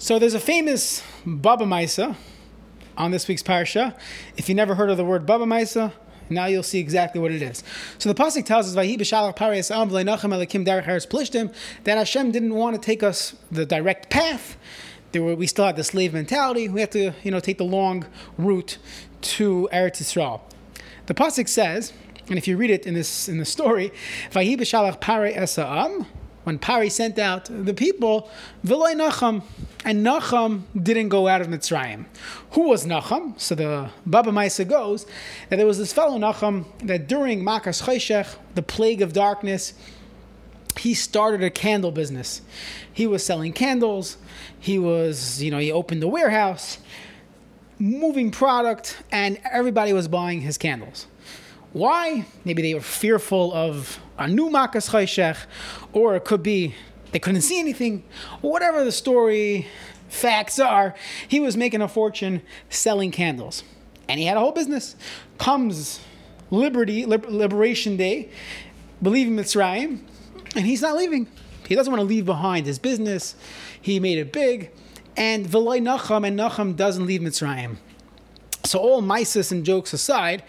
So there's a famous Baba Maisa on this week's parsha. If you never heard of the word Baba Maisa, now you'll see exactly what it is. So the pasuk tells us, that Hashem didn't want to take us the direct path. Were, we still had the slave mentality. We had to, you know, take the long route to Eretz Yisrael. The pasuk says, and if you read it in this in the story, When Pari sent out the people, Vilay Nacham, and Nacham didn't go out of Mitzrayim. Who was Nacham? So the Baba Maisa goes that there was this fellow Nacham that during Makas Chayshech, the plague of darkness, he started a candle business. He was selling candles. He was, you know, he opened a warehouse, moving product, and everybody was buying his candles. Why? Maybe they were fearful of a new Makas Chayshech, or it could be they couldn't see anything, whatever the story facts are. He was making a fortune selling candles, and he had a whole business. Comes Liberty Liberation Day, believe in Mitzrayim, and he's not leaving. He doesn't want to leave behind his business. He made it big, and Veloy Nacham, and Nacham doesn't leave Mitzrayim. So all mises and jokes aside,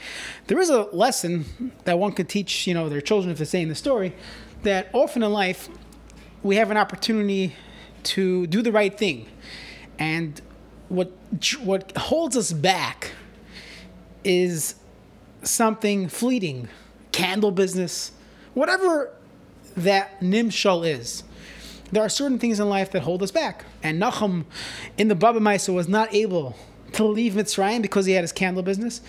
there is a lesson that one could teach, you know, their children if they're saying the story, that often in life we have an opportunity to do the right thing, and what what holds us back is something fleeting, candle business, whatever that nimshal is. There are certain things in life that hold us back, and Nachum in the Baba Maisa was not able to leave Mitzrayim because he had his candle business.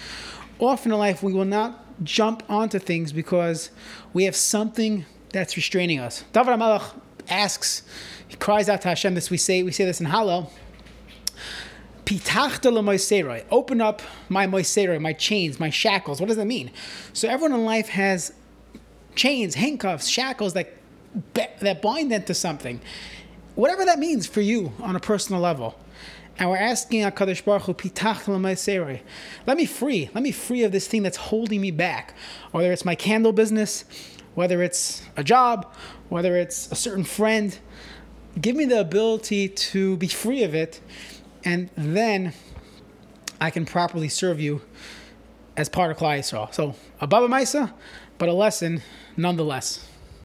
Often in life, we will not jump onto things because we have something that's restraining us. David HaMelech asks, he cries out to Hashem. This we say, we say this in Hallel. Pitachta moiseroi. Open up my moiseroi, my chains, my shackles. What does that mean? So everyone in life has chains, handcuffs, shackles that that bind them to something. Whatever that means for you on a personal level. And we're asking HaKadosh Baruch Hu, Pitach let me free. Let me free of this thing that's holding me back. Whether it's my candle business, whether it's a job, whether it's a certain friend. Give me the ability to be free of it, and then I can properly serve you as part of Klal Yisrael. So, a Baba Maisa, but a lesson nonetheless.